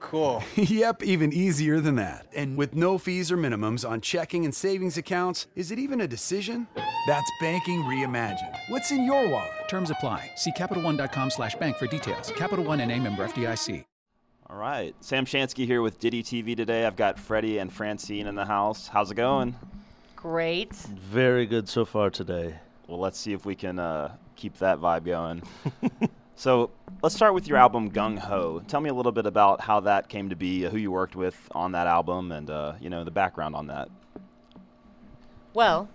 Cool. yep, even easier than that. And with no fees or minimums on checking and savings accounts, is it even a decision? That's banking reimagined. What's in your wallet? Terms apply. See CapitalOne.com slash bank for details. Capital One and a member FDIC. All right. Sam Shansky here with Ditty TV today. I've got Freddy and Francine in the house. How's it going? Great. Very good so far today. Well, let's see if we can uh, keep that vibe going. so let's start with your album Gung Ho. Tell me a little bit about how that came to be, who you worked with on that album, and uh, you know the background on that. Well,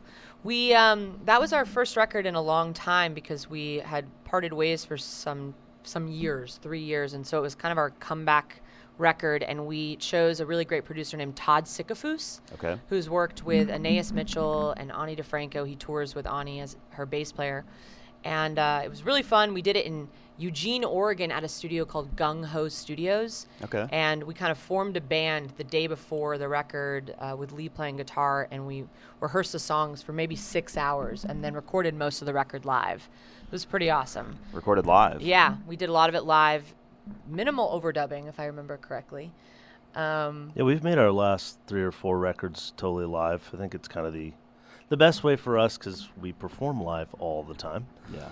we um, that was our first record in a long time because we had parted ways for some some years, three years, and so it was kind of our comeback record. And we chose a really great producer named Todd Sickafoose, Okay. who's worked with Anaïs Mitchell and Ani DiFranco. He tours with Ani as her bass player, and uh, it was really fun. We did it in Eugene, Oregon, at a studio called Gung Ho Studios. Okay. And we kind of formed a band the day before the record uh, with Lee playing guitar, and we rehearsed the songs for maybe six hours, and then recorded most of the record live. It was pretty awesome. Recorded live. Yeah, we did a lot of it live, minimal overdubbing, if I remember correctly. Um, Yeah, we've made our last three or four records totally live. I think it's kind of the the best way for us because we perform live all the time. Yeah.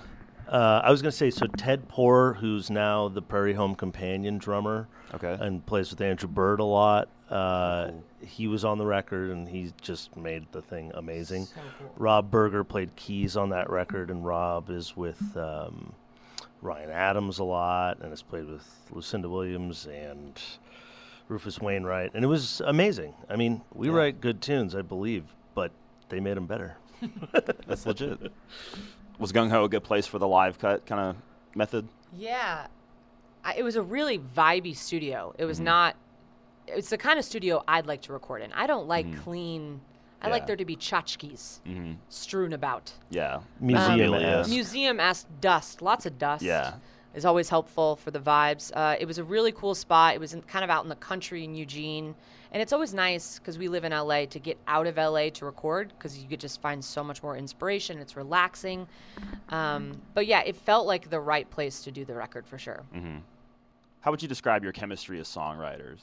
Uh, I was going to say, so Ted Poor, who's now the Prairie Home Companion drummer, Okay. and plays with Andrew Bird a lot. Uh, he was on the record, and he just made the thing amazing. So cool. Rob Berger played keys on that record, and Rob is with um, Ryan Adams a lot, and has played with Lucinda Williams and Rufus Wainwright, and it was amazing. I mean, we Yeah. write good tunes, I believe, but they made them better. That's legit. Was Gung Ho a good place for the live cut kind of method? Yeah, I, it was a really vibey studio. It was Mm-hmm. not. It's the kind of studio I'd like to record in. I don't like clean. I like there to be tchotchkes Mm-hmm. strewn about. Yeah. Museum Memorabilia. esque. Museum asked dust, lots of dust. Yeah. Is always helpful for the vibes. Uh, it was a really cool spot. It was in, kind of out in the country in Eugene. And it's always nice because we live in LA to get out of LA to record because you could just find so much more inspiration. It's relaxing. Um, but yeah, it felt like the right place to do the record for sure. Mm-hmm. How would you describe your chemistry as songwriters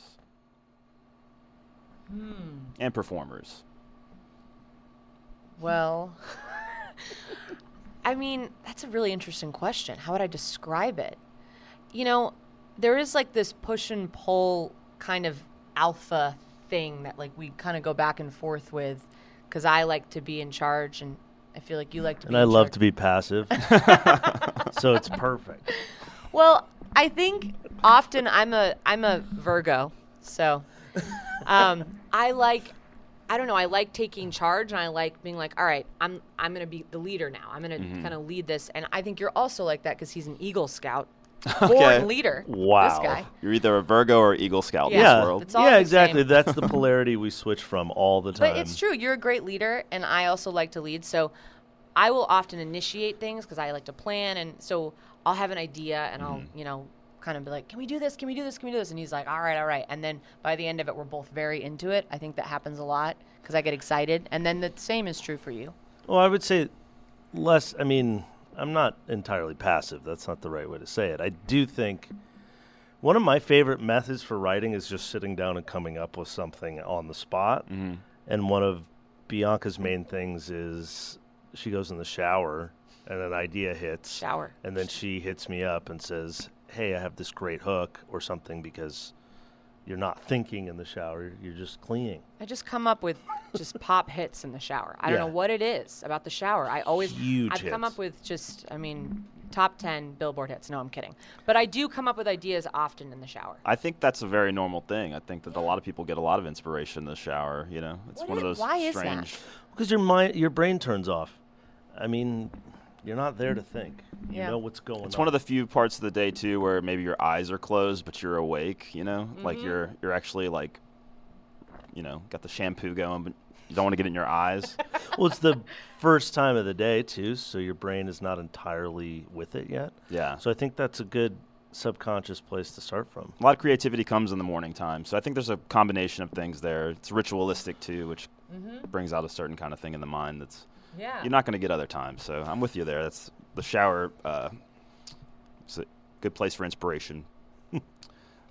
Hmm. and performers? Well, I mean, that's a really interesting question. How would I describe it? You know, there is like this push and pull kind of alpha thing that like we kind of go back and forth with because I like to be in charge and I feel like you like to be And I love charge. to be passive. so it's perfect. Well, I think often I'm a I'm a Virgo, so um, I like I don't know I like taking charge and I like being like all right I'm I'm gonna be the leader now I'm gonna Mm-hmm. kind of lead this and I think you're also like that because he's an Eagle Scout, Okay. born leader. Wow. this guy. You're either a Virgo or Eagle Scout in Yeah. this world. It's all yeah, the exactly. same. That's the polarity we switch from all the time. But it's true. You're a great leader, and I also like to lead. So I will often initiate things because I like to plan, and so I'll have an idea, and I'll you know kind of be like, "Can we do this? Can we do this? Can we do this?" And he's like, "All right, all right." And then by the end of it, we're both very into it. I think that happens a lot because I get excited, and then the same is true for you. Well, I would say less. I mean, I'm not entirely passive. That's not the right way to say it. I do think one of my favorite methods for writing is just sitting down and coming up with something on the spot. Mm-hmm. And one of Bianca's main things is she goes in the shower and an idea hits. Shower. And then she hits me up and says, Hey, I have this great hook or something because you're not thinking in the shower, you're just cleaning. I just come up with just pop hits in the shower. I don't Yeah. know what it is about the shower. I always Huge I've come up with just I mean top 10 billboard hits. No, I'm kidding. But I do come up with ideas often in the shower. I think that's a very normal thing. I think that a lot of people get a lot of inspiration in the shower. You know, it's What one of is- those why is that? strange. Because your mind, your brain turns off. I mean, you're not there to think. You Yeah. know what's going It's on. one of the few parts of the day too where maybe your eyes are closed but you're awake. You know, Mm-hmm. like you're you're actually like, you know, got the shampoo going, but you don't want to get in your eyes. well, it's the first time of the day too, so your brain is not entirely with it yet. yeah. So I think that's a good subconscious place to start from. A lot of creativity comes in the morning time, so I think there's a combination of things there. It's ritualistic too, which brings out a certain kind of thing in the mind that's Yeah. you're not going to get other times. So I'm with you there. That's the shower. Uh, it's a good place for inspiration.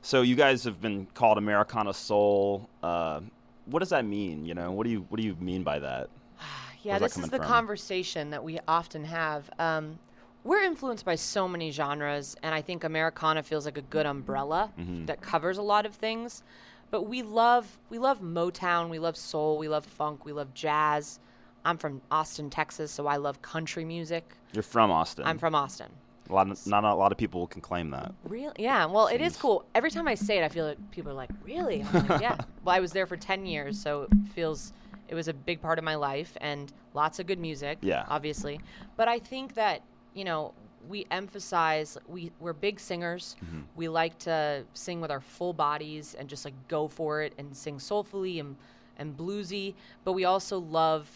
so you guys have been called Americana Soul. Uh, what does that mean? You know, what do you what do you mean by that? Yeah, this is the from? conversation that we often have. Um, we're influenced by so many genres, and I think Americana feels like a good umbrella Mm-hmm. that covers a lot of things. But we love we love Motown, we love soul, we love funk, we love jazz. I'm from Austin, Texas, so I love country music. You're from Austin. I'm from Austin. A lot of, not a lot of people can claim that. Really? Yeah. Well, it is cool. Every time I say it, I feel like people are like, "Really?" Like, yeah. Well, I was there for ten years, so it feels it was a big part of my life and lots of good music. Yeah. Obviously, but I think that you know we emphasize we we're big singers. Mm-hmm. We like to sing with our full bodies and just like go for it and sing soulfully and and bluesy. But we also love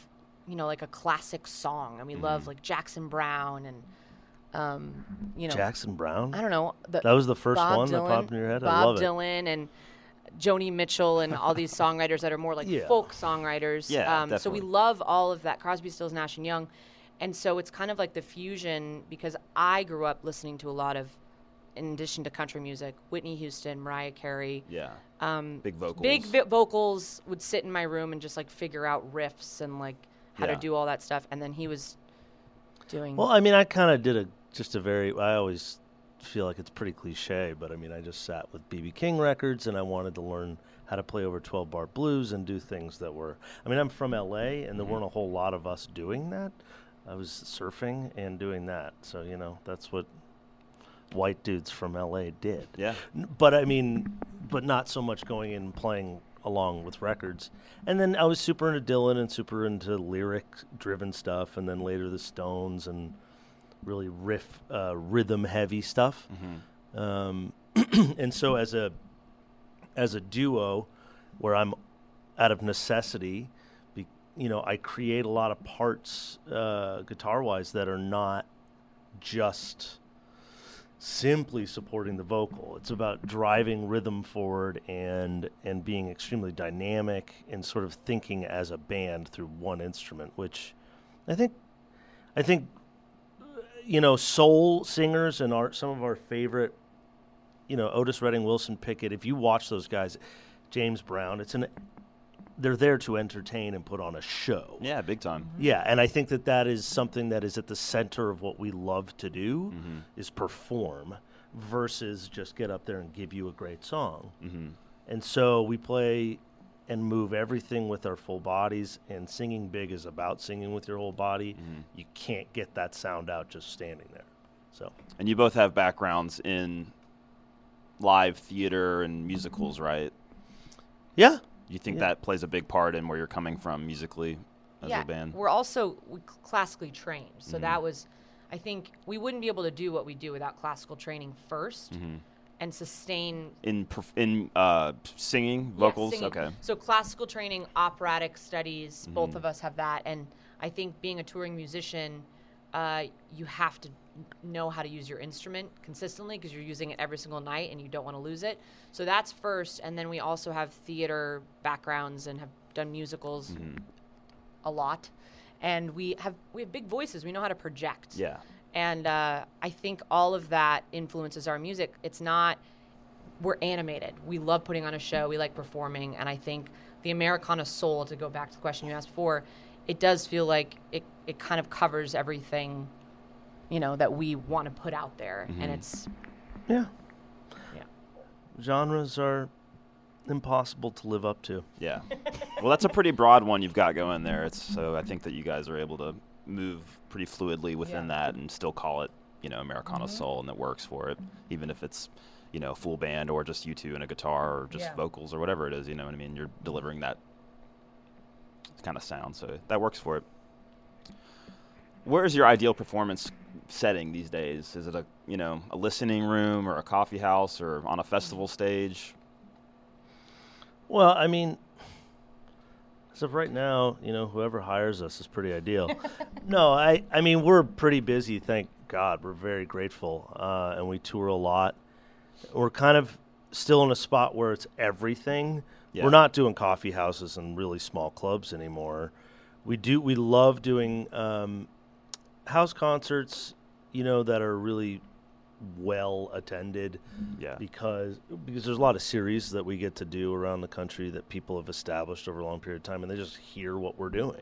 you know like a classic song, and we Mm-hmm. love like Jackson Browne and. Um, you know, Jackson Browne. I don't know. The, That was the first Bob one Dylan, that popped in your head. I Bob love it. Dylan and Joni Mitchell and all these songwriters that are more like Yeah. folk songwriters. Yeah, um, so we love all of that. Crosby, Stills, Nash and Young, and so it's kind of like the fusion because I grew up listening to a lot of, in addition to country music, Whitney Houston, Mariah Carey. Yeah. Um, Big vocals. Big vi- vocals would sit in my room and just like figure out riffs and like how Yeah. to do all that stuff. And then he was doing. Well, I mean, I kind of did a just a very. I always feel like it's pretty cliche, but I mean, I just sat with BB King records, and I wanted to learn how to play over 12 bar blues and do things that were. I mean, I'm from LA, and there mm-hmm. weren't a whole lot of us doing that. I was surfing and doing that, so you know, that's what white dudes from LA did. Yeah. But I mean, but not so much going in and playing along with records. And then I was super into Dylan and super into lyric driven stuff, and then later the Stones and really riff, uh, rhythm heavy stuff. Um, and so as a as a duo, where I'm out of necessity, be, you know, I create a lot of parts uh, guitar wise that are not just simply supporting the vocal. It's about driving rhythm forward and and being extremely dynamic and sort of thinking as a band through one instrument, which I think I think you know soul singers and our some of our favorite you know Otis Redding, Wilson Pickett. If you watch those guys, James Brown, it's an they're there to entertain and put on a show. Yeah, big time. Yeah, and I think that that is something that is at the center of what we love to do Mm-hmm. is perform versus just get up there and give you a great song. Mm-hmm. And so we play and move everything with our full bodies and singing big is about singing with your whole body. Mm-hmm. You can't get that sound out just standing there. So, And you both have backgrounds in live theater and musicals, right? yeah. You think Yeah. that plays a big part in where you're coming from musically as yeah, a band? We're also classically trained, so Mm-hmm. that was, I think, we wouldn't be able to do what we do without classical training 1st Mm-hmm. and sustain In perf- in uh, singing, yeah, vocals? singing. Okay. So classical training, operatic studies, Mm-hmm. both of us have that, and I think being a touring musician, uh, you have to know how to use your instrument consistently because you're using it every single night and you don't want to lose it. So that's first, and then we also have theater backgrounds and have done musicals Mm-hmm. a lot, and we have we have big voices. We know how to project. Yeah. And uh, I think all of that influences our music. It's not, we're animated. We love putting on a show. We like performing. And I think the Americana soul, to go back to the question you asked before, it does feel like it, it kind of covers everything, you know, that we want to put out there. And mm-hmm. it's, Yeah. yeah. Genres are impossible to live up to. Yeah. well, that's a pretty broad one you've got going there. It's so I think that you guys are able to move pretty fluidly within Yeah. that and still call it, you know, Americana mm-hmm. soul and it works for it, even if it's, you know, full band or just you two and a guitar or just Yeah. vocals or whatever it is, you know what I mean? You're delivering that kind of sound, so that works for it. Where is your ideal performance setting these days? Is it a, you know, a listening room or a coffee house or on a festival stage? Well, I mean, as of right now, you know, whoever hires us is pretty ideal. no, I, I mean, we're pretty busy. Thank God, we're very grateful, uh, and we tour a lot. We're kind of still in a spot where it's everything. Yeah. We're not doing coffee houses and really small clubs anymore. We do. We love doing um, house concerts. You know that are really well attended Yeah. because because there's a lot of series that we get to do around the country that people have established over a long period of time, and they just hear what we're doing.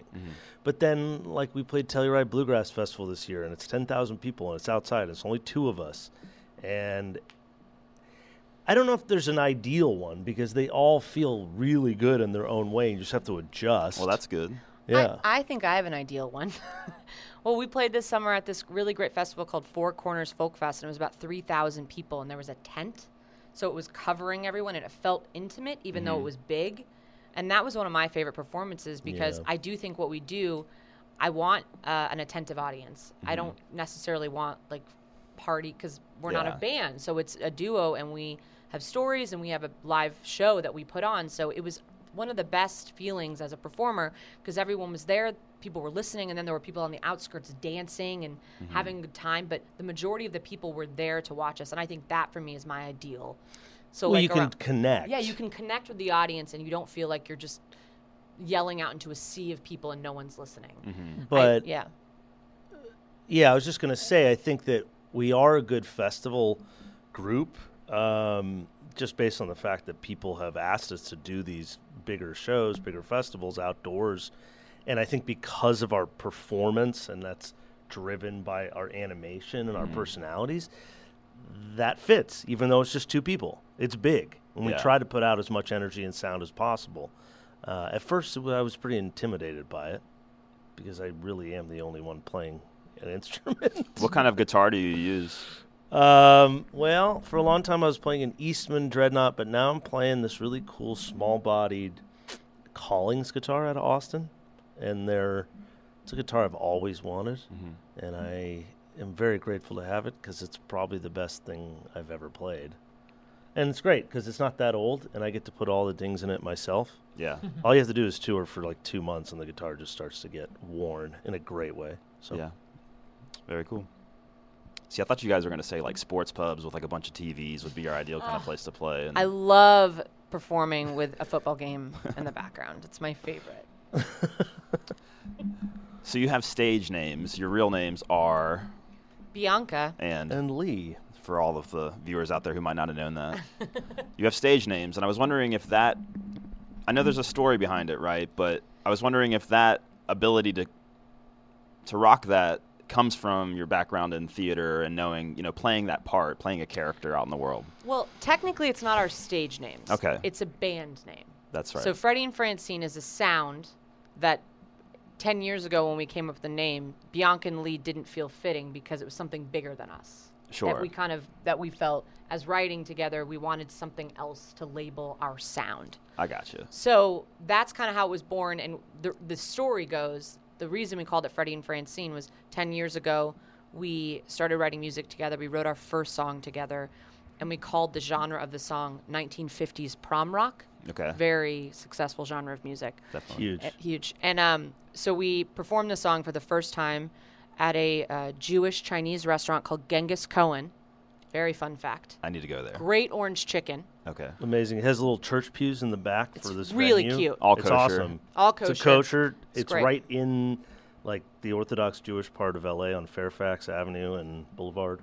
But then, like we played Telluride Bluegrass Festival this year, and it's ten thousand people, and it's outside. And it's only two of us, and I don't know if there's an ideal one because they all feel really good in their own way. You just have to adjust. Well, that's good. yeah. I, I think I have an ideal one. well, we played this summer at this really great festival called Four Corners Folk Fest, and it was about 3,000 people, and there was a tent. So it was covering everyone, and it felt intimate, even though it was big. And that was one of my favorite performances because Yeah. I do think what we do, I want uh, an attentive audience. I don't necessarily want like party because we're not a band. So it's a duo, and we have stories, and we have a live show that we put on. So it was one of the best feelings as a performer because everyone was there, people were listening, and then there were people on the outskirts dancing and mm-hmm. having a good time. But the majority of the people were there to watch us, and I think that for me is my ideal. So well, like you can connect. yeah, you can connect with the audience, and you don't feel like you're just yelling out into a sea of people and no one's listening. Mm-hmm. I- But yeah, Yeah, I was just going to say, I think that we are a good festival group, um, just based on the fact that people have asked us to do these bigger shows, bigger festivals outdoors. And I think because of our performance, and that's driven by our animation and our personalities, that fits, even though it's just two people. It's big. And we Yeah. try to put out as much energy and sound as possible. Uh, at first, I was pretty intimidated by it because I really am the only one playing an instrument. What kind of guitar do you use? Um, well, for a long time I was playing an Eastman Dreadnought, but now I'm playing this really cool small-bodied Collings guitar out of Austin, and they're it's a guitar I've always wanted, and I am very grateful to have it because it's probably the best thing I've ever played. And it's great because it's not that old, and I get to put all the dings in it myself. Yeah. All you have to do is tour for like two months, and the guitar just starts to get worn in a great way. So Yeah. Very cool. See, I thought you guys were going to say like sports pubs with like a bunch of TVs would be your ideal kind of place to play. And I love performing with a football game in the background. It's my favorite. so you have stage names. Your real names are, Bianca. and, and Lee. for all of the viewers out there who might not have known that, you have stage names. And I was wondering if that, I know there's a story behind it, right? But I was wondering if that ability to to rock that comes from your background in theater and knowing, you know, playing that part, playing a character out in the world. Well, technically, it's not our stage names. Okay. It's a band name. That's right. So Freddy and Francine is a sound that 10 years ago when we came up with the name, Bianca and Lee didn't feel fitting because it was something bigger than us. Sure. That we kind of, that we felt as writing together, we wanted something else to label our sound. I got you. So that's kind of how it was born. And the, the story goes the reason we called it Freddy and Francine was 10 years ago, we started writing music together. We wrote our first song together, and we called the genre of the song 1950s prom rock. Okay. Very successful genre of music. Definitely. Huge. Uh, huge. And um, so we performed the song for the first time at a uh, Jewish Chinese restaurant called Genghis Cohen. Very fun fact. I need to go there. Great orange chicken. Okay. Amazing. It has little church pews in the back It's for this really venue. cute. All it's kosher. awesome. All It's a kosher. kosher. It's It's, great. right in like the Orthodox Jewish part of LA on Fairfax Avenue and Boulevard.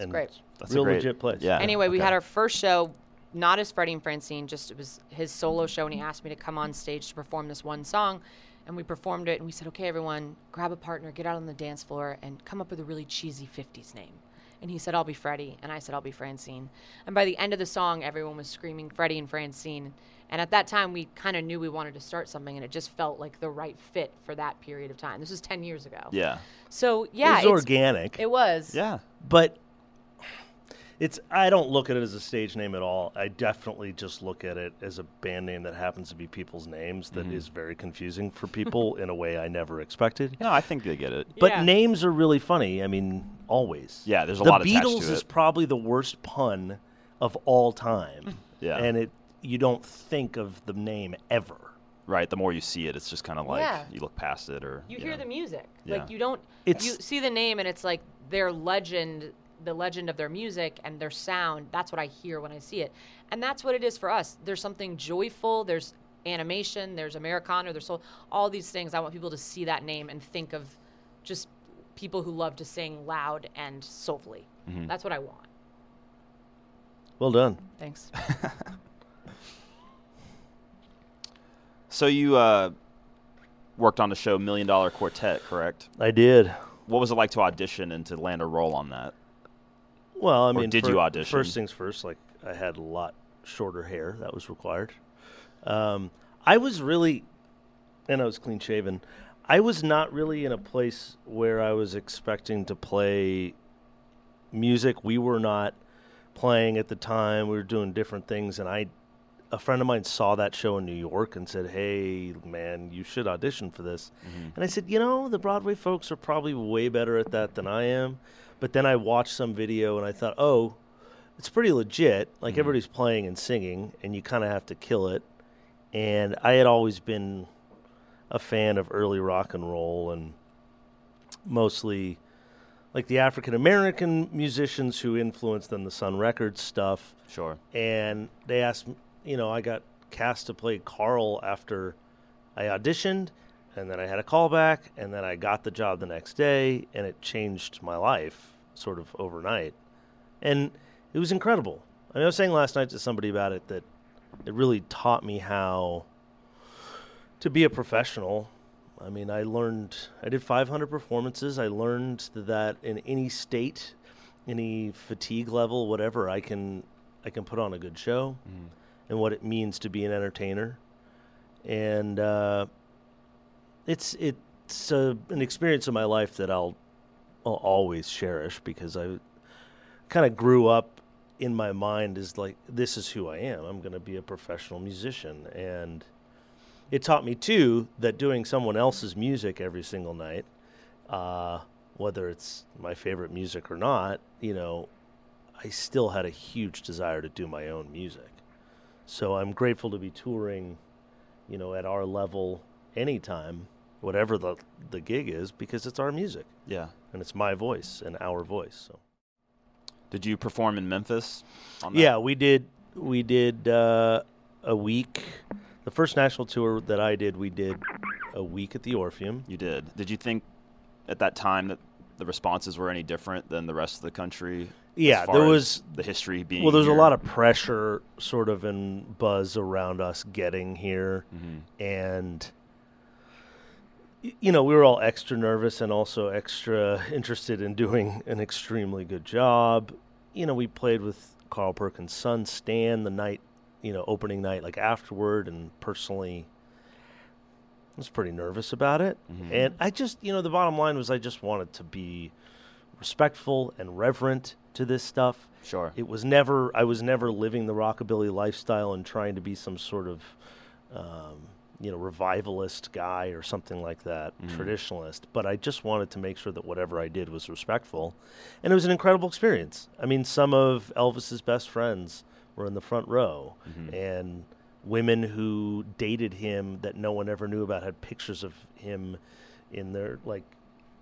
and great. That's a real great- legit place. Yeah. Anyway, we okay. had our first show, not as Freddy and Francine, just it was his solo show, and he asked me to come on stage to perform this one song. And we performed it, and we said, okay, everyone, grab a partner, get out on the dance floor, and come up with a really cheesy 50s name. And he said, I'll be Freddy. And I said, I'll be Francine. And by the end of the song, everyone was screaming Freddy and Francine. And at that time, we kind of knew we wanted to start something, and it just felt like the right fit for that period of time. This was 10 years ago. Yeah. So, yeah. it was organic. It was. Yeah. but it's I don't look at it as a stage name at all. I definitely just look at it as a band name that happens to be people's names That is Mm-hmm. very confusing for people in a way I never expected. No, I think they get it. But Yeah. names are really funny. I mean, always. Yeah, there's a the lot attached to Beatles is it. probably the worst pun of all time. Yeah. and it you don't think of the name ever. Right. The more you see it, it's just kind of like Yeah. you look past it or You hear know. the music. Yeah. Like you don't It's- you see the name and it's like their legend the legend of their music and their sound. That's what I hear when I see it, and that's what it is for us. There's something joyful. There's animation. There's Americana. There's soul, all these things. I want people to see that name and think of just people who love to sing loud and soulfully. That's what I want. Well done. Thanks. So you uh, worked on the show Million Dollar Quartet, correct? I did. What was it like to audition and to land a role on that? Well, I mean, did fir- you audition? First things first, like I had a lot shorter hair that was required. Um, I was really, and I was clean shaven. I was not really in a place where I was expecting to play music. We were not playing at the time. We were doing different things, and I, a friend of mine saw that show in New York and said, "Hey, man, you should audition for this." And I said, "You know, the Broadway folks are probably way better at that than I am." But then I watched some video and I thought, "Oh, it's pretty legit. Like mm-hmm. everybody's playing and singing, and you kind of have to kill it." And I had always been a fan of early rock and roll and mostly like the African American musicians who influenced then the Sun Records stuff. Sure. And they asked, you know, I got cast to play Carl after I auditioned, and then I had a callback, and then I got the job the next day, and it changed my life sort of overnight. And it was incredible. I, mean, I was saying last night to somebody about it that it really taught me how to be a professional. I mean, I learned, I did 500 performances. I learned that in any state, any fatigue level, whatever, I can, I can put on a good show and what it means to be an entertainer. And uh, it's, it's a, an experience in my life that I'll, I'll always cherish because I kind of grew up in my mind as like, this is who I am. I'm going to be a professional musician. And, it taught me too that doing someone else's music every single night, uh, whether it's my favorite music or not, you know, I still had a huge desire to do my own music. So I'm grateful to be touring, you know, at our level anytime, whatever the the gig is, because it's our music Yeah. and it's my voice and our voice. So Did you perform in Memphis? On that? yeah, we did we did uh, a week. The first national tour that I did, we did a week at the Orpheum. You did. Did you think at that time that the responses were any different than the rest of the country? Yeah, there as was- the history being. Well, there's a lot of pressure, sort of, and buzz around us getting here, and y- you know, we were all extra nervous and also extra interested in doing an extremely good job. You know, we played with Carl Perkins' son Stan the night, you know, opening night, like afterward, and personally, I was pretty nervous about it. And I just, you know, the bottom line was I just wanted to be respectful and reverent to this stuff. Sure. It was never, I was never living the rockabilly lifestyle and trying to be some sort of, um, you know, revivalist guy or something like that, mm-hmm. traditionalist. But I just wanted to make sure that whatever I did was respectful. And it was an incredible experience. I mean, some of Elvis's best friends were in the front row, mm-hmm. and women who dated him that no one ever knew about had pictures of him in their, like,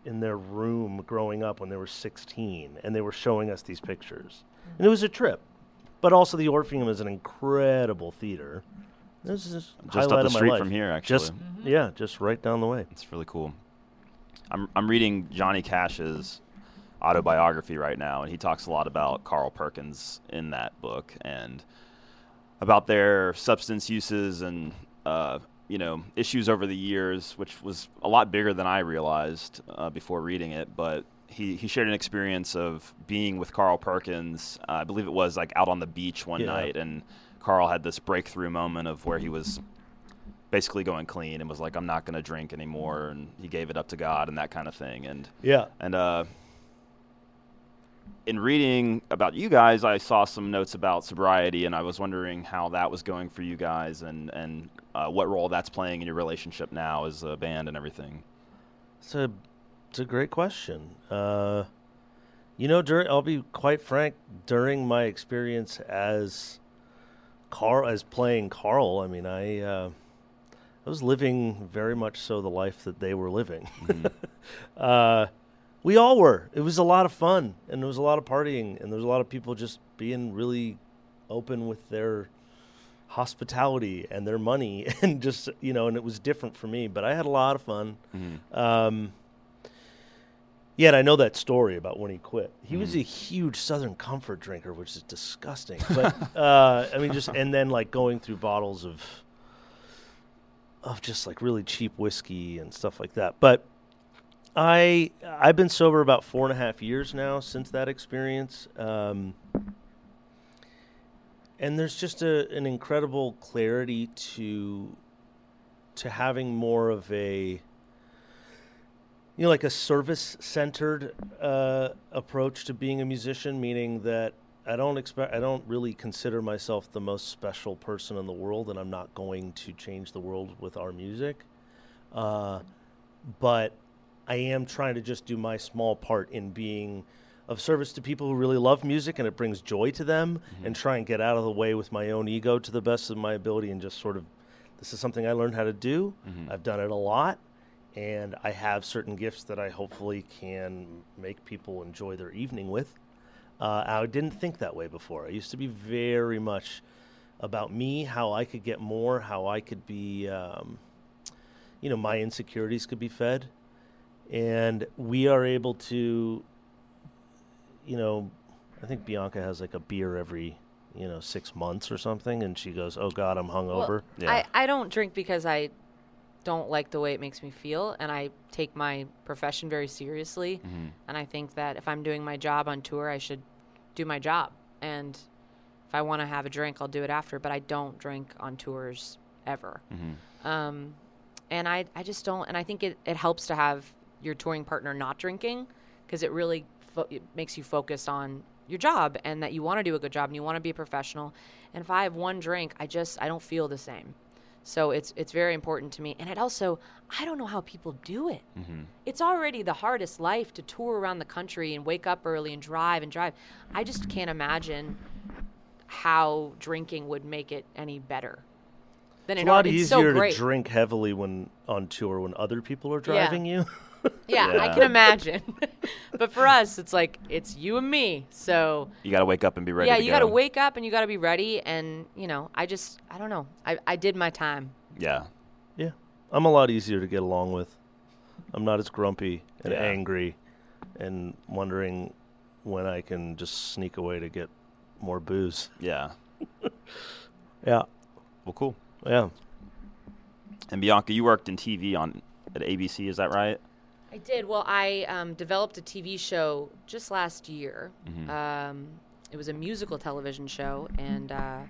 in their room growing up when they were 16 and they were showing us these pictures and it was a trip but also the orpheum is an incredible theater this is Just up highlight the street from here, just actually. yeah just right down the way It's really cool. I'm I'm reading Johnny Cash's autobiography right now, and he talks a lot about Carl Perkins in that book and about their substance uses and uh, you know issues over the years, which was a lot bigger than I realized uh, before reading it. But he, he shared an experience of being with Carl Perkins. Uh, I believe it was like out on the beach one Yeah. night, and Carl had this breakthrough moment of where he was basically going clean and was like, I'm not going to drink anymore. And he gave it up to God and that kind of thing. And, yeah and, uh, in reading about you guys, I saw some notes about sobriety, and I was wondering how that was going for you guys, and and uh, what role that's playing in your relationship now as a band and everything. it's a it's a great question uh, you know during i'll be quite frank during my experience as carl as playing carl i mean i uh, i was living very much so the life that they were living uh, We all were. It was a lot of fun, and there was a lot of partying, and there was a lot of people just being really open with their hospitality and their money, and just you know, and it was different for me. But I had a lot of fun. Um, yeah, and I know that story about when he quit. He was a huge Southern Comfort drinker, which is disgusting. But uh, I mean, just and then like going through bottles of of just like really cheap whiskey and stuff like that. But I I've been sober about four and a half years now since that experience, um, and there's just a, an incredible clarity to to having more of a you know like a service centered uh, approach to being a musician, meaning that I don't expect I don't really consider myself the most special person in the world, and I'm not going to change the world with our music. Uh, but I am trying to just do my small part in being of service to people who really love music and it brings joy to them and try and get out of the way with my own ego to the best of my ability and just sort of this is something I learned how to do. I've done it a lot and I have certain gifts that I hopefully can make people enjoy their evening with. Uh, I didn't think that way before. I used to be very much about me, how I could get more, how I could be, um, you know, my insecurities could be fed. And we are able to, you know, I think Bianca has like a beer every, you know, six months or something. And she goes, Oh God, I'm hungover. Well, Yeah. I, I don't drink because I don't like the way it makes me feel, and I take my profession very seriously. Mm-hmm. And I think that if I'm doing my job on tour, I should do my job. And if I want to have a drink, I'll do it after. But I don't drink on tours ever. Mm-hmm. Um, and I, I just don't. And I think it, it helps to have your touring partner not drinking because it really fo- it makes you focus on your job and that you want to do a good job and you want to be a professional. And if I have one drink, I just I don't feel the same. So it's it's very important to me. And it also I don't know how people do it. Mm-hmm. It's already the hardest life to tour around the country and wake up early and drive and drive. I just can't imagine how drinking would make it any better. Than it's it a lot already- easier so to drink heavily when on tour when other people are driving you. Yeah, I can imagine. but for us, it's like it's you and me. So You got to wake up and be ready. yeah, to you go. got to wake up and you got to be ready. And you know, I just I don't know. I I did my time. Yeah. Yeah, I'm a lot easier to get along with. I'm not as grumpy and Yeah. angry, and wondering when I can just sneak away to get more booze. Yeah. Yeah, Well, cool. yeah. And Bianca, you worked in TV on at ABC, is that right? I did. Well, I um, developed a TV show just last year. Um, it was a musical television show, and uh,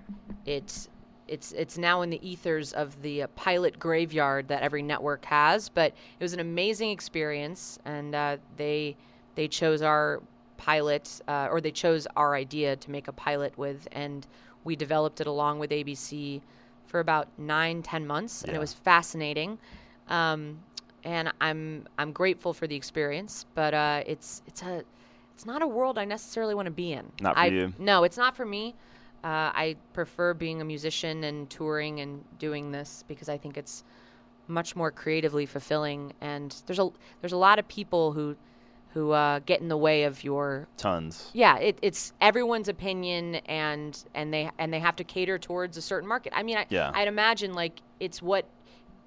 it's it's it's now in the ethers of the uh, pilot graveyard that every network has. But it was an amazing experience, and uh, they they chose our pilot, uh, or they chose our idea to make a pilot with, and we developed it along with ABC for about nine, ten months, and it was fascinating. Um, and I'm I'm grateful for the experience, but uh, it's it's a it's not a world I necessarily want to be in. Not for I, you. No, it's not for me. Uh, I prefer being a musician and touring and doing this because I think it's much more creatively fulfilling. And there's a there's a lot of people who who uh, get in the way of your Tons. yeah it, it's everyone's opinion and and they and they have to cater towards a certain market i mean I, Yeah. i'd imagine like it's what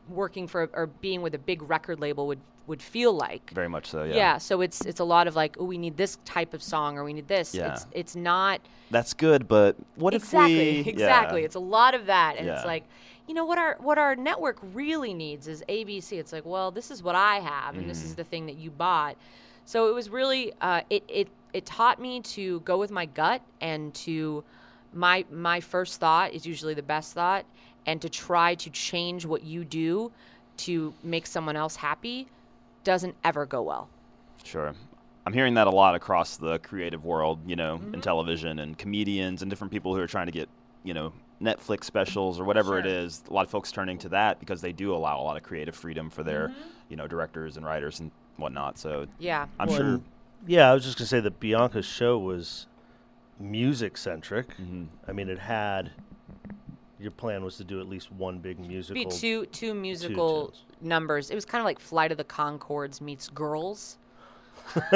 working for or being with a big record label would would feel like Very much so. Yeah. yeah. so it's it's a lot of like oh we need this type of song or we need this Yeah. it's it's not That's good, but what exactly if we? exactly Yeah. it's a lot of that and Yeah. it's like you know what our what our network really needs is abc it's like well this is what i have and this Mm-hmm. is the thing that you bought so it was really uh, it, it it taught me to go with my gut and to my my first thought is usually the best thought and to try to change what you do to make someone else happy doesn't ever go well Sure. I'm hearing that a lot across the creative world, you know, Mm-hmm. in television and comedians and different people who are trying to get, you know, Netflix specials or whatever it Sure. is. A lot of folks turning to that because they do allow a lot of creative freedom for their, Mm-hmm. you know, directors and writers and whatnot. So yeah I'm Well, sure. Yeah, I was just gonna say that Bianca's show was music centric. Mm-hmm. I mean, it had. Your plan was to do at least one big musical. be two two musical tunes. numbers. It was kind of like Flight of the Conchords meets Girls.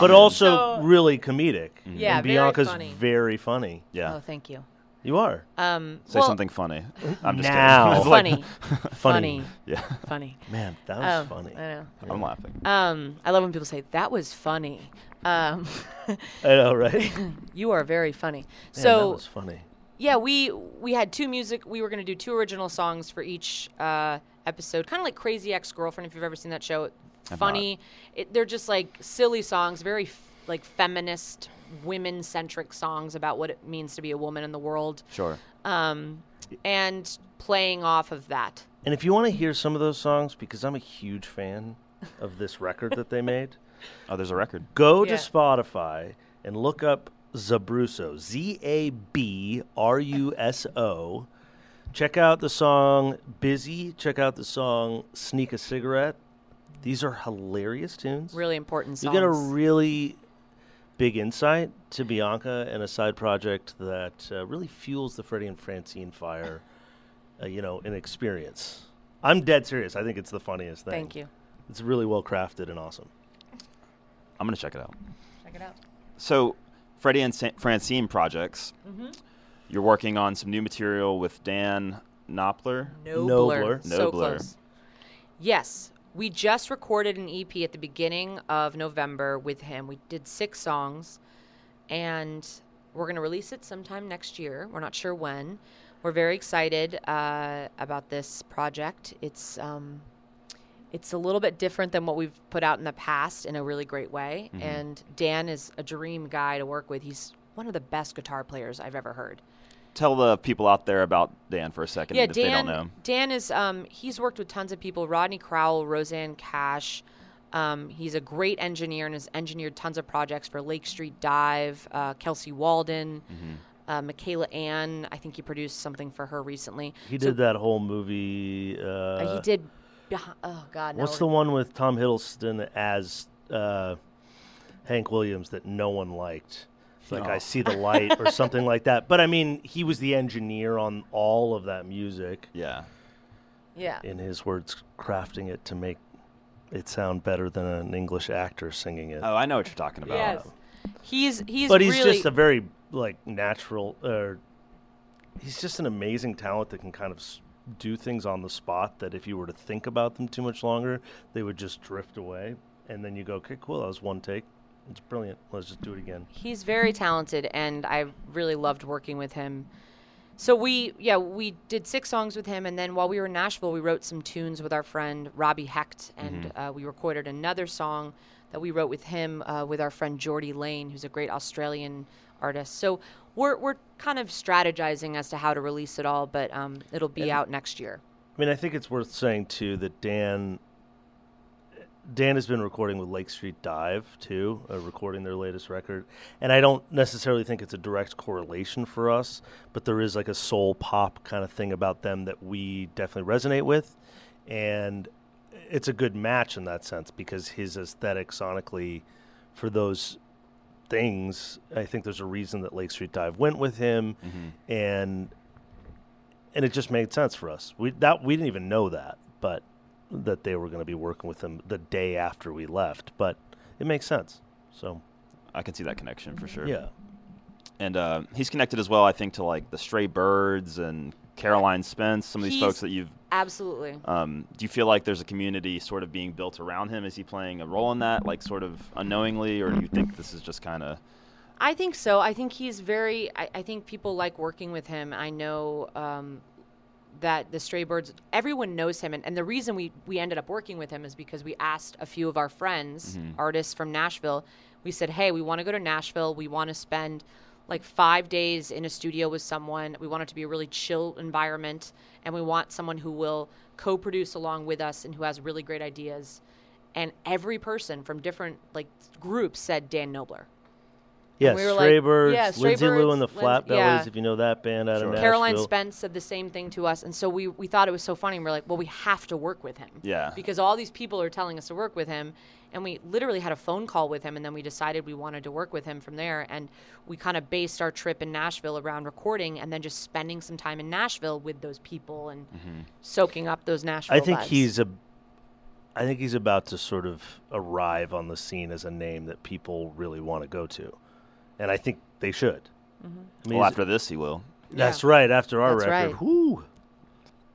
but also So- really comedic. Yeah, and very Bianca's funny. very funny. Yeah. Oh, thank you. You are Um, Say well, something funny. I'm just Now. kidding. It's like- funny, funny. funny, yeah, funny. Man, that was Um, funny. I know. I'm laughing. Um, I love when people say that was funny. Um, I know, right? You are very funny. that so was funny. Yeah, we we had two music. We were going to do two original songs for each uh, episode, kind of like Crazy Ex Girlfriend. If you've ever seen that show, I've funny. It, they're just like silly songs, very f- like feminist, women centric songs about what it means to be a woman in the world. Sure. Um, and playing off of that. And if you want to hear some of those songs, because I'm a huge fan of this record that they made, Oh, there's a record. go Yeah. to Spotify and look up Zabruso, Z A B R U S O. Check out the song Busy. Check out the song Sneak a Cigarette. These are hilarious tunes. Really important You get a really big insight to Bianca and a side project that uh, really fuels the Freddy and Francine fire, uh, you know, an experience. I'm dead serious. I think it's the funniest thing. Thank you. It's really well crafted and awesome. I'm gonna check it out. Check it out. So, Freddy and Sa- Francine projects. Mm-hmm. You're working on some new material with Dan Knopfler. Knobler. So Knobler. close. Yes. We just recorded an EP at the beginning of November with him. We did six songs, and we're going to release it sometime next year. We're not sure when. We're very excited uh, about this project. It's um, it's a little bit different than what we've put out in the past in a really great way. And Dan is a dream guy to work with. He's one of the best guitar players I've ever heard. Tell the people out there about Dan for a second Yeah, if they Dan. don't know him. Dan is um, he's worked with tons of people. Rodney Crowell, Rosanne Cash. Um, he's a great engineer and has engineered tons of projects for Lake Street Dive, uh, Kelsey Waldon, Mm-hmm. uh, Michaela Anne. I think he produced something for her recently. He So, did that whole movie. Uh, uh, he did. Behi- Oh God. What's the one with Tom Hiddleston as uh, Hank Williams that no one liked? Like I Oh. see the light or something like that. But I mean, he was the engineer on all of that music. Yeah. Yeah. In his words, crafting it to make it sound better than an English actor singing it. Oh, I know what you're talking about. Yes. He's he's. but he's really, just a very like natural. Uh, he's just an amazing talent that can kind of s- do things on the spot. That if you were to think about them too much longer, they would just drift away. And then you go, okay, cool, that was one take. It's brilliant. Let's just do it again. He's very talented, and I really loved working with him. So we, yeah, we did six songs with him, and then while we were in Nashville, we wrote some tunes with our friend Robbie Hecht, and uh, we recorded another song that we wrote with him uh, with our friend Jordie Lane, who's a great Australian artist. So we're we're kind of strategizing as to how to release it all, but um, it'll be out next year. I mean, I think it's worth saying too that Dan. Dan has been recording with Lake Street Dive too, uh, recording their latest record, and I don't necessarily think it's a direct correlation for us, but there is like a soul pop kind of thing about them that we definitely resonate with, and it's a good match in that sense because his aesthetic sonically for those things, I think there's a reason that Lake Street Dive went with him, and and it just made sense for us. We that we didn't even know that, but that they were going to be working with him the day after we left, but it makes sense. So I can see that connection for sure. yeah, And uh, he's connected as well, I think, to like the Stray Birds and Caroline Spence, some of these He's- folks that you've. Absolutely. Um, do you feel like there's a community sort of being built around him? Is he playing a role in that, like sort of unknowingly, or do you think this is just kind of. I think so. I think he's very. I, I think people like working with him. I know um, that the Stray Birds. Everyone knows him, and, and the reason we we ended up working with him is because we asked a few of our friends, artists from Nashville. We said, "Hey, we want to go to Nashville. We want to spend." Like five days in a studio with someone. We want it to be a really chill environment, and we want someone who will co produce along with us and who has really great ideas. And every person from different like groups said Dan Knobler. Yeah. we were Stray like- Birds, yeah, Stray Lindsay Lou and the Lindsay- Flatbellys, yeah. if you know that band out Sure. of Nashville. Caroline Spence said the same thing to us, and so we, we thought it was so funny. And we're like, well, we have to work with him. Yeah. Because all these people are telling us to work with him, and we literally had a phone call with him, and then we decided we wanted to work with him from there. And we kind of based our trip in Nashville around recording, and then just spending some time in Nashville with those people and mm-hmm. soaking up those Nashville. I think vibes. he's a I think he's about to sort of arrive on the scene as a name that people really want to go to, and I think they should. I mean, Well, after this, he will. that's right. After our That's record, right. whoo,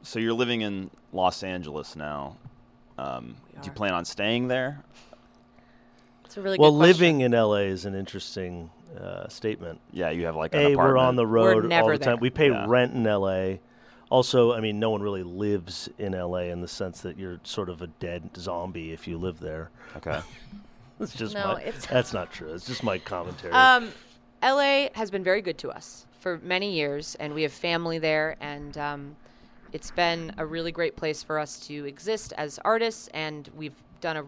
So you're living in Los Angeles now. Um, do you plan on staying there? It's a really well, good living in LA is an interesting uh, statement. Yeah, you have like an A, apartment. we're on the road all the time. there. We pay Yeah. rent in LA. Also, I mean, no one really lives in LA in the sense that you're sort of a dead zombie if you live there. Okay. It's just No, my, it's- that's not true. It's just my commentary. Um, LA has been very good to us for many years, and we have family there, and um, it's been a really great place for us to exist as artists. And we've done a,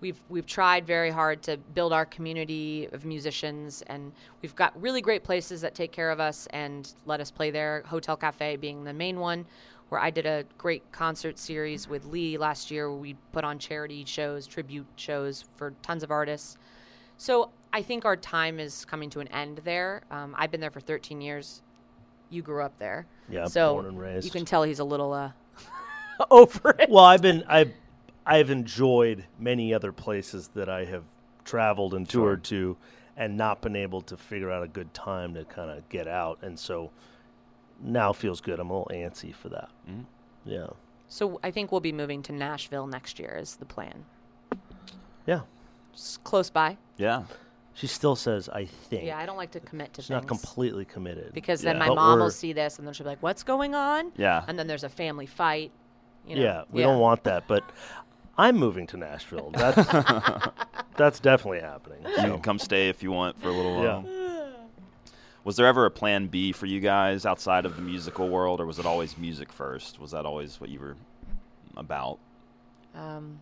we've we've tried very hard to build our community of musicians, and we've got really great places that take care of us and let us play there. Hotel Cafe being the main one. Where I did a great concert series with Lee last year, where we put on charity shows, tribute shows for tons of artists. So I think our time is coming to an end there. Um, I've been there for 13 years. You grew up there. Yeah, so born and raised. You can tell he's a little uh, over it. well, I've been I've I've enjoyed many other places that I have traveled and toured to and not been able to figure out a good time to kind of get out and so now feels good. I'm a little antsy for that. Mhm. Yeah. So I think we'll be moving to Nashville next year is the plan. Yeah. Just close by. Yeah. She still says I think. Yeah, I don't like to commit to She's things. not completely committed. because then Yeah. my But mom will see this and then she'll be like, "What's going on?" Yeah. And then there's a family fight. You know? yeah, we don't want that, but I'm moving to Nashville. That's that's definitely happening. You can come stay if you want for a little Yeah. Was there ever a plan B for you guys outside of the musical world, or was it always music first? Was that always what you were about? Um,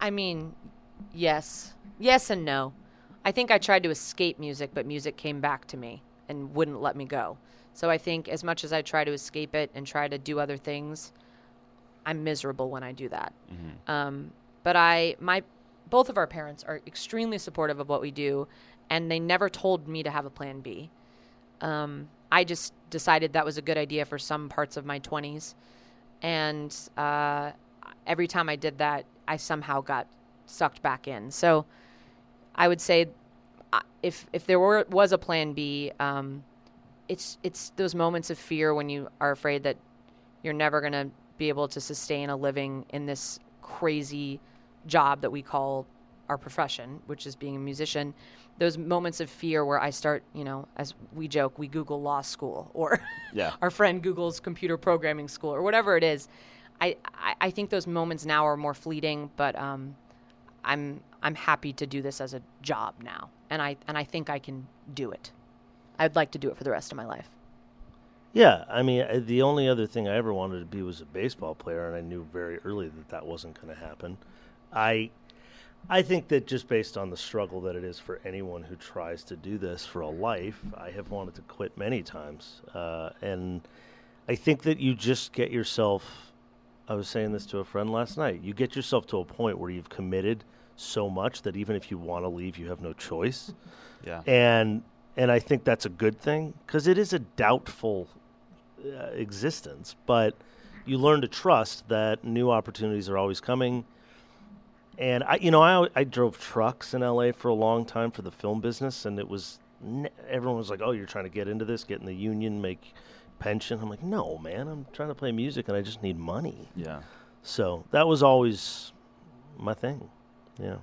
I mean, yes. Yes and no. I think I tried to escape music, but music came back to me and wouldn't let me go. So I think as much as I try to escape it and try to do other things, I'm miserable when I do that. Um, but I, my, both of our parents are extremely supportive of what we do, and they never told me to have a plan B. Um, I just decided that was a good idea for some parts of my 20s and uh, every time I did that, I somehow got sucked back in. So I would say, uh, if if there were was a plan B, um, it's it's those moments of fear when you are afraid that you're never going to be able to sustain a living in this crazy job that we call our profession, which is being a musician. Those moments of fear where I start, you know, as we joke, we Google law school or Yeah. our friend Google's computer programming school or whatever it is. I, I, I think those moments now are more fleeting, but um, I'm I'm happy to do this as a job now, and I and I think I can do it. I'd like to do it for the rest of my life. Yeah, I mean, the only other thing I ever wanted to be was a baseball player, and I knew very early that that wasn't going to happen. I, I think that just based on the struggle that it is for anyone who tries to do this for a life, I have wanted to quit many times, uh, and I think that you just get yourself. I was saying this to a friend last night. You get yourself to a point where you've committed so much that even if you want to leave, you have no choice Yeah. and and I think that's a good thing because it is a doubtful uh, existence. But you learn to trust that new opportunities are always coming. And I, you know, I I drove trucks in L.A. for a long time for the film business, and it was everyone was like, "Oh, you're trying to get into this, get in the union, make pension." I'm like, "No, man, I'm trying to play music, and I just need money." Yeah. So that was always my thing. Yeah.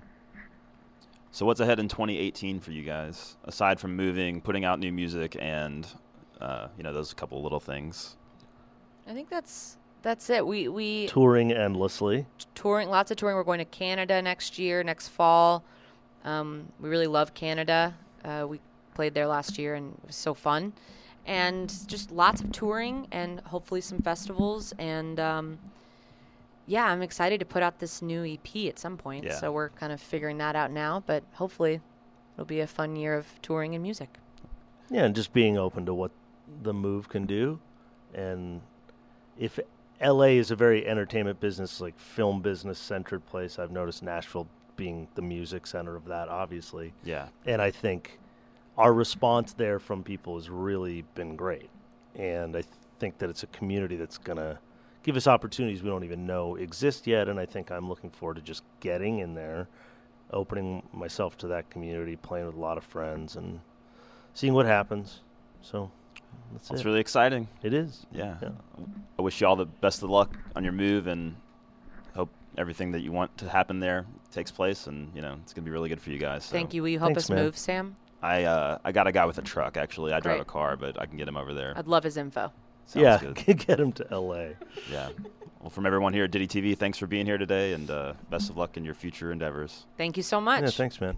So what's ahead in 2018 for you guys, aside from moving, putting out new music, and uh, you know those couple little things? I think that's that's it. We we Touring endlessly. touring lots of touring. We're going to Canada next year, next fall. Um, we really love Canada. Uh, we played there last year and it was so fun. And just lots of touring and hopefully some festivals. And um, yeah, I'm excited to put out this new EP at some point. Yeah. So we're kind of figuring that out now. But hopefully it'll be a fun year of touring and music. Yeah, and just being open to what the move can do. And if LA is a very entertainment business, like film business centered place, I've noticed Nashville being the music center of that, obviously. Yeah. And I think our response there from people has really been great. And I think that it's a community that's going to give us opportunities we don't even know exist yet. And I think I'm looking forward to just getting in there, opening myself to that community, playing with a lot of friends, and seeing what happens. So that's It's it. really exciting. it is. Yeah. Yeah. I wish you all the best of luck on your move and hope everything that you want to happen there takes place and you know it's going to be really good for you guys. So Thank you. Will you help Thanks, us man. move, Sam? I uh, I got a guy with a truck actually. I drive a car, but I can get him over there. I'd love his info. Sounds yeah, good. get him to L.A. Yeah. Well, from everyone here at Ditty TV, thanks for being here today and uh, best of luck in your future endeavors. Thank you so much. Yeah, thanks, man.